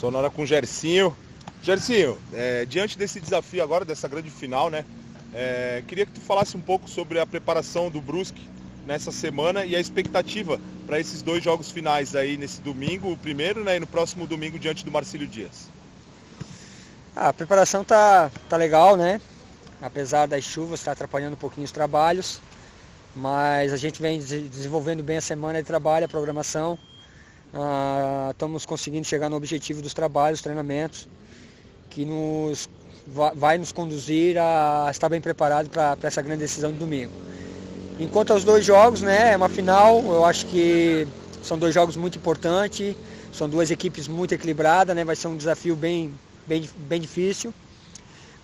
Sonora com Gercinho. Gercinho, é, diante desse desafio agora, dessa grande final, né? É, queria que tu falasse um pouco sobre a preparação do Brusque nessa semana e a expectativa para esses dois jogos finais aí nesse domingo, o primeiro, né, e no próximo domingo diante do Marcílio Dias. Ah, a preparação tá, tá legal, né? Apesar das chuvas, está atrapalhando um pouquinho os trabalhos, mas a gente vem desenvolvendo bem a semana de trabalho, a programação. Ah, estamos conseguindo chegar no objetivo dos trabalhos, treinamentos, que nos vai nos conduzir a estar bem preparado para essa grande decisão de domingo. Enquanto aos dois jogos, né, é uma final, eu acho que são dois jogos muito importantes, são duas equipes muito equilibradas, né, vai ser um desafio bem, bem, bem difícil,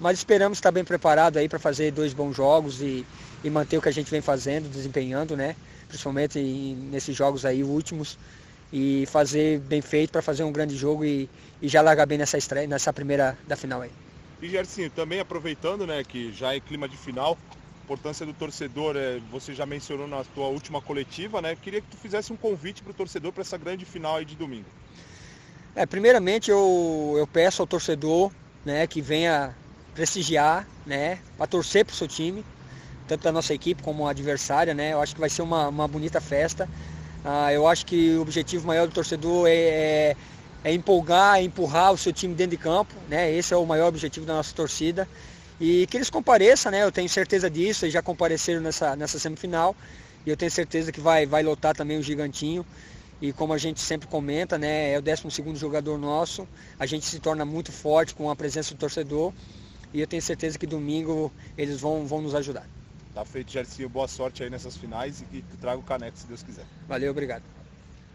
mas esperamos estar bem preparado aí para fazer dois bons jogos e, e manter o que a gente vem fazendo, desempenhando, né, principalmente nesses jogos aí últimos, e fazer bem feito para fazer um grande jogo e, e, já largar bem nessa estreia, nessa primeira da final aí. E Gercinho, também aproveitando, né, que já é clima de final, importância do torcedor, é, você já mencionou na tua última coletiva, né? Queria que tu fizesse um convite para o torcedor para essa grande final aí de domingo. É, primeiramente eu, eu peço ao torcedor, né, que venha prestigiar, né, para torcer para o seu time, tanto da nossa equipe como adversária, né? Eu acho que vai ser uma, uma bonita festa. Ah, eu acho que o objetivo maior do torcedor é, é, é, empolgar, é empurrar o seu time dentro de campo. Né? Esse é o maior objetivo da nossa torcida. E que eles compareçam, né? Eu tenho certeza disso, eles já compareceram nessa, nessa semifinal. E eu tenho certeza que vai, vai lotar também o gigantinho. E como a gente sempre comenta, né? É o 12 jogador nosso. A gente se torna muito forte com a presença do torcedor. E eu tenho certeza que domingo eles vão, vão nos ajudar. Tá feito, Gercinho. Boa sorte aí nessas finais e que traga o caneco, se Deus quiser. Valeu, obrigado.